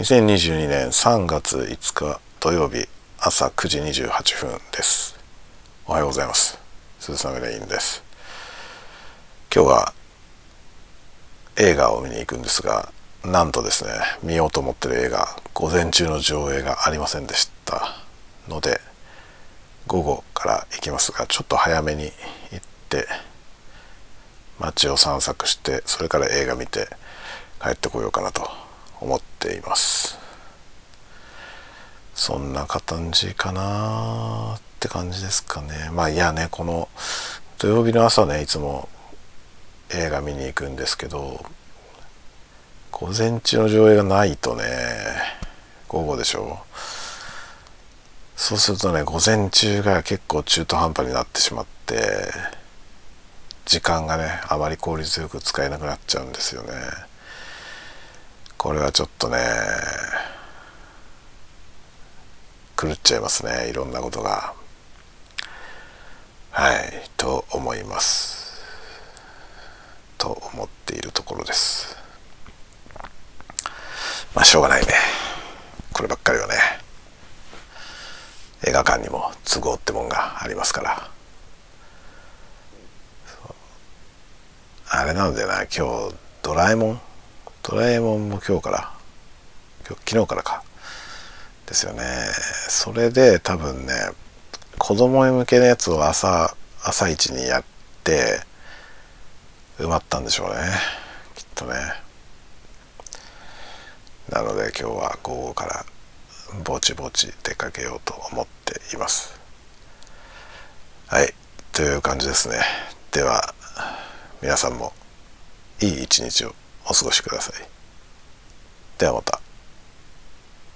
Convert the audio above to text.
2022年3月5日土曜日朝9時28分です。おはようございます。鈴雨レインです。今日は映画を見に行くんですがなんとですね見ようと思ってる映画午前中の上映がありませんでした。ので午後から行きますがちょっと早めに行って街を散策してそれから映画見て帰ってこようかなと思ってています。そんな感じかなって感じですかね。まあいやねこの土曜日の朝ねいつも映画見に行くんですけど午前中の上映がないとね午後でしょ。うそうするとね午前中が結構中途半端になってしまって時間がねあまり効率よく使えなくなっちゃうんですよね。これはちょっとね狂っちゃいますねいろんなことが。はいと思います。と思っているところです。まあしょうがないね。こればっかりはね。映画館にも都合ってもんがありますから。あれなんだよな今日ドラえもんドラえもんも今日から今日昨日からか。ですよね。それで多分ね子供向けのやつを朝朝一にやって埋まったんでしょうね。きっとね。なので今日は午後からぼちぼち出かけようと思っています。はい。という感じですね。では皆さんもいい一日を。お過ごしください。ではまた。